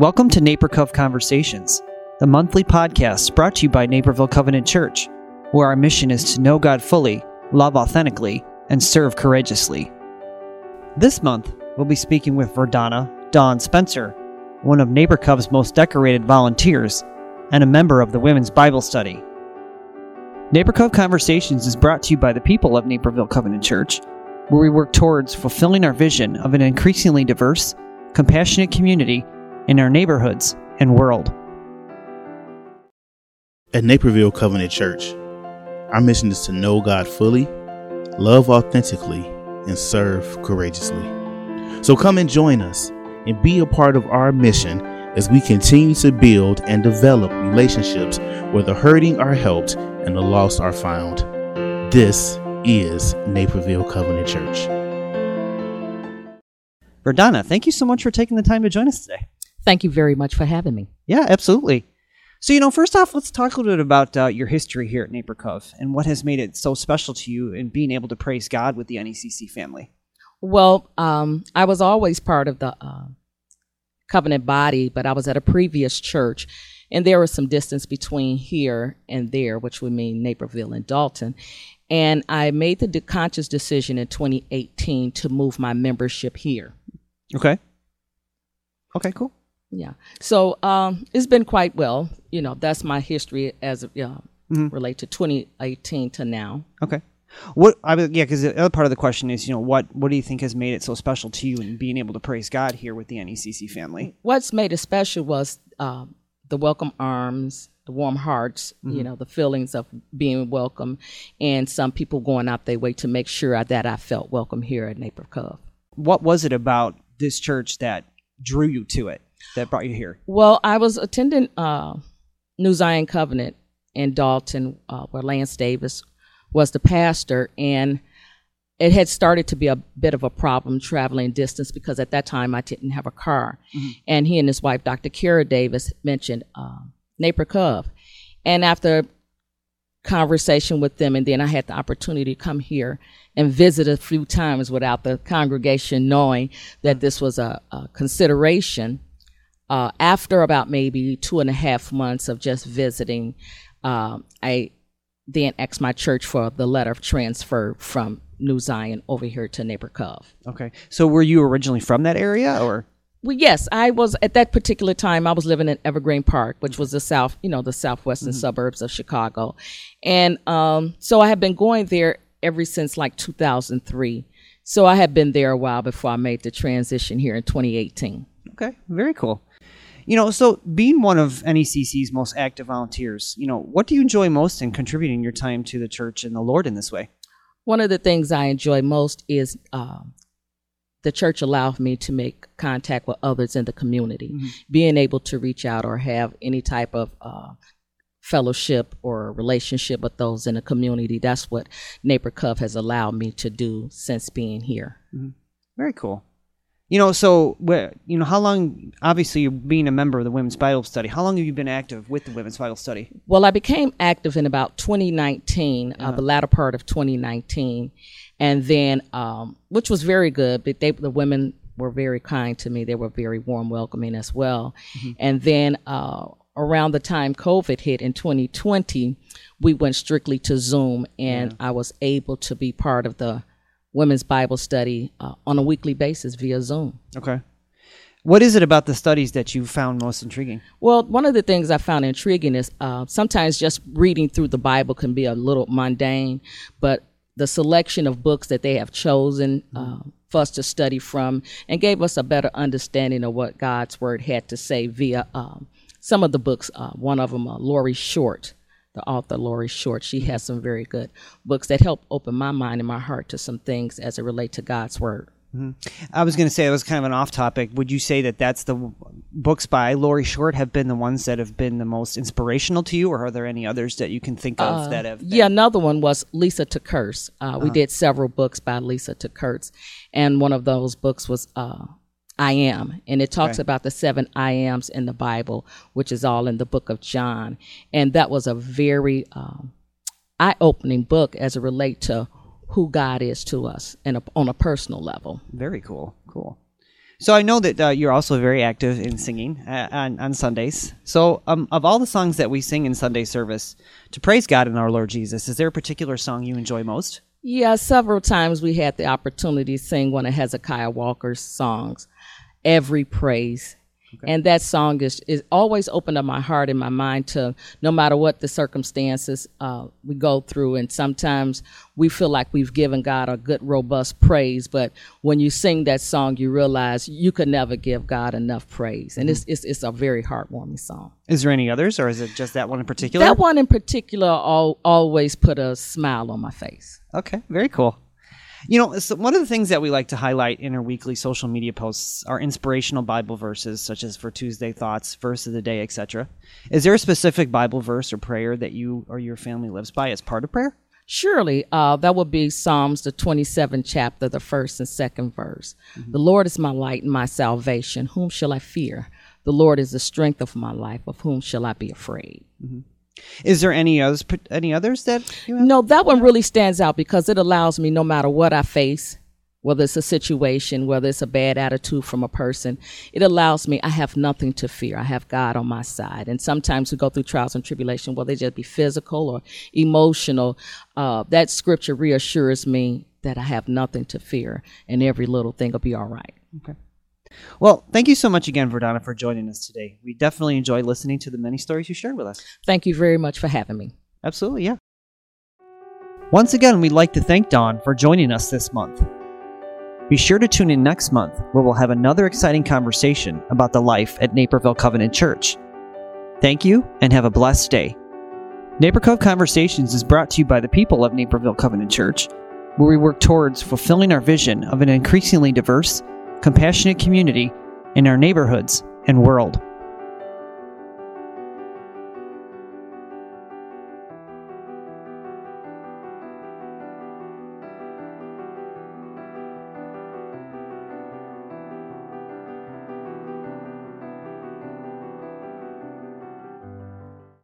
Welcome to Naperville Cove Conversations, the monthly podcast brought to you by Naperville Covenant Church, where our mission is to know God fully, love authentically, and serve courageously. This month, we'll be speaking with Verdana Dawn Spencer, one of Naperville's most decorated volunteers and a member of the Women's Bible Study. Naperville Conversations is brought to you by the people of Naperville Covenant Church, where we work towards fulfilling our vision of an increasingly diverse, compassionate community in our neighborhoods and world. At Naperville Covenant Church, our mission is to know God fully, love authentically, and serve courageously. So come and join us and be a part of our mission as we continue to build and develop relationships where the hurting are helped and the lost are found. This is Naperville Covenant Church. Verdana, thank you so much for taking the time to join us today. Thank you very much for having me. Yeah, absolutely. So, you know, first off, let's talk a little bit about uh, your history here at Napercove and what has made it so special to you in being able to praise God with the NECC family. Well, um, I was always part of the uh, covenant body, but I was at a previous church, and there was some distance between here and there, which would mean Naperville and Dolton. And I made the conscious decision in 2018 to move my membership here. Okay. Okay, cool. Yeah. So um, it's been quite well. You know, that's my history as of, uh, Mhm. relate to 2018 to now. Okay. What I would, yeah, because the other part of the question is, you know, what what do you think has made it so special to you and being able to praise God here with the NECC family? What's made it special was um, the welcome arms, the warm hearts, you know, the feelings of being welcome, and some people going out their way to make sure that I felt welcome here at Naper Cove. What was it about this church that drew you to it, that brought you here? Well, I was attending uh, New Zion Covenant in Dolton, uh, where Lance Davis was the pastor, and it had started to be a bit of a problem traveling distance because at that time I didn't have a car. And he and his wife, Dr. Kara Davis, mentioned uh, Naper Cove. And after conversation with them, and then I had the opportunity to come here and visit a few times without the congregation knowing that this was a, a consideration. Uh, after about maybe two and a half months of just visiting, um, I then asked my church for the letter of transfer from New Zion over here to Naper Cove. Okay. So were you originally from that area or? Well, yes, I was at that particular time. I was living in Evergreen Park, which was the south, you know, the southwestern suburbs of Chicago, and um, so I had been going there ever since like 2003. So I had been there a while before I made the transition here in 2018. Okay, very cool. You know, so being one of NECC's most active volunteers, you know, what do you enjoy most in contributing your time to the church and the Lord in this way? One of the things I enjoy most is um, the church allowed me to make contact with others in the community, being able to reach out or have any type of uh, fellowship or relationship with those in the community. That's what Naper Cove has allowed me to do since being here. Very cool. You know, so wh- you know, how long? Obviously, you're being a member of the Women's Bible Study. How long have you been active with the Women's Bible Study? Well, I became active in about 2019, uh, the latter part of 2019, and then, um, which was very good. But they, the women were very kind to me. They were very warm, welcoming as well. And then, uh, around the time COVID hit in 2020, we went strictly to Zoom, and I was able to be part of the women's Bible study uh, on a weekly basis via Zoom. Okay. What is it about the studies that you found most intriguing? Well, one of the things I found intriguing is uh, sometimes just reading through the Bible can be a little mundane, but the selection of books that they have chosen uh, for us to study from and gave us a better understanding of what God's Word had to say via um, some of the books. Uh, one of them, uh, Lori Short, the author Lori Short, she has some very good books that help open my mind and my heart to some things as it relate to God's Word. I was going to say it was kind of an off topic. Would you say that that's the w- books by Lori Short have been the ones that have been the most inspirational to you, or are there any others that you can think of that have? been- Yeah, another one was Lysa TerKeurst. Uh, We did several books by Lysa TerKeurst, and one of those books was uh, I Am, and it talks Okay. about the seven I Ams in the Bible, which is all in the book of John, and that was a very um, eye-opening book as it relate to who God is to us and a, on a personal level. Very cool. Cool. So I know that uh, you're also very active in singing uh, on, on Sundays. So um, of all the songs that we sing in Sunday service to praise God and our Lord Jesus, is there a particular song you enjoy most? Yeah, several times we had the opportunity to sing one of Hezekiah Walker's songs, Every Praise. Okay. And that song is, is always opened up my heart and my mind to no matter what the circumstances uh, we go through. And sometimes we feel like we've given God a good, robust praise. But when you sing that song, you realize you could never give God enough praise. And mm-hmm. it's, it's, it's, a very heartwarming song. Is there any others, or is it just that one in particular? That one in particular all, always put a smile on my face. Okay, very cool. You know, so one of the things that we like to highlight in our weekly social media posts are inspirational Bible verses, such as for Tuesday Thoughts, Verse of the Day, etc. Is there a specific Bible verse or prayer that you or your family lives by as part of prayer? Surely, uh, that would be Psalms, the 27th chapter, the first and second verse. Mm-hmm. The Lord is my light and my salvation. Whom shall I fear? The Lord is the strength of my life. Of whom shall I be afraid? Mm-hmm. Is there any others? Any others that No, that one really stands out because it allows me, no matter what I face, whether it's a situation, whether it's a bad attitude from a person, it allows me. I have nothing to fear. I have God on my side. And sometimes we go through trials and tribulation, whether they just be physical or emotional. Uh, that scripture reassures me that I have nothing to fear, and every little thing will be all right. Okay. Well, thank you so much again, Verdana, for joining us today. We definitely enjoy listening to the many stories you shared with us. Thank you very much for having me. Absolutely, yeah. Once again, we'd like to thank Dawn for joining us this month. Be sure to tune in next month where we'll have another exciting conversation about the life at Naperville Covenant Church. Thank you and have a blessed day. Naper Cove Conversations is brought to you by the people of Naperville Covenant Church, where we work towards fulfilling our vision of an increasingly diverse compassionate community in our neighborhoods and world.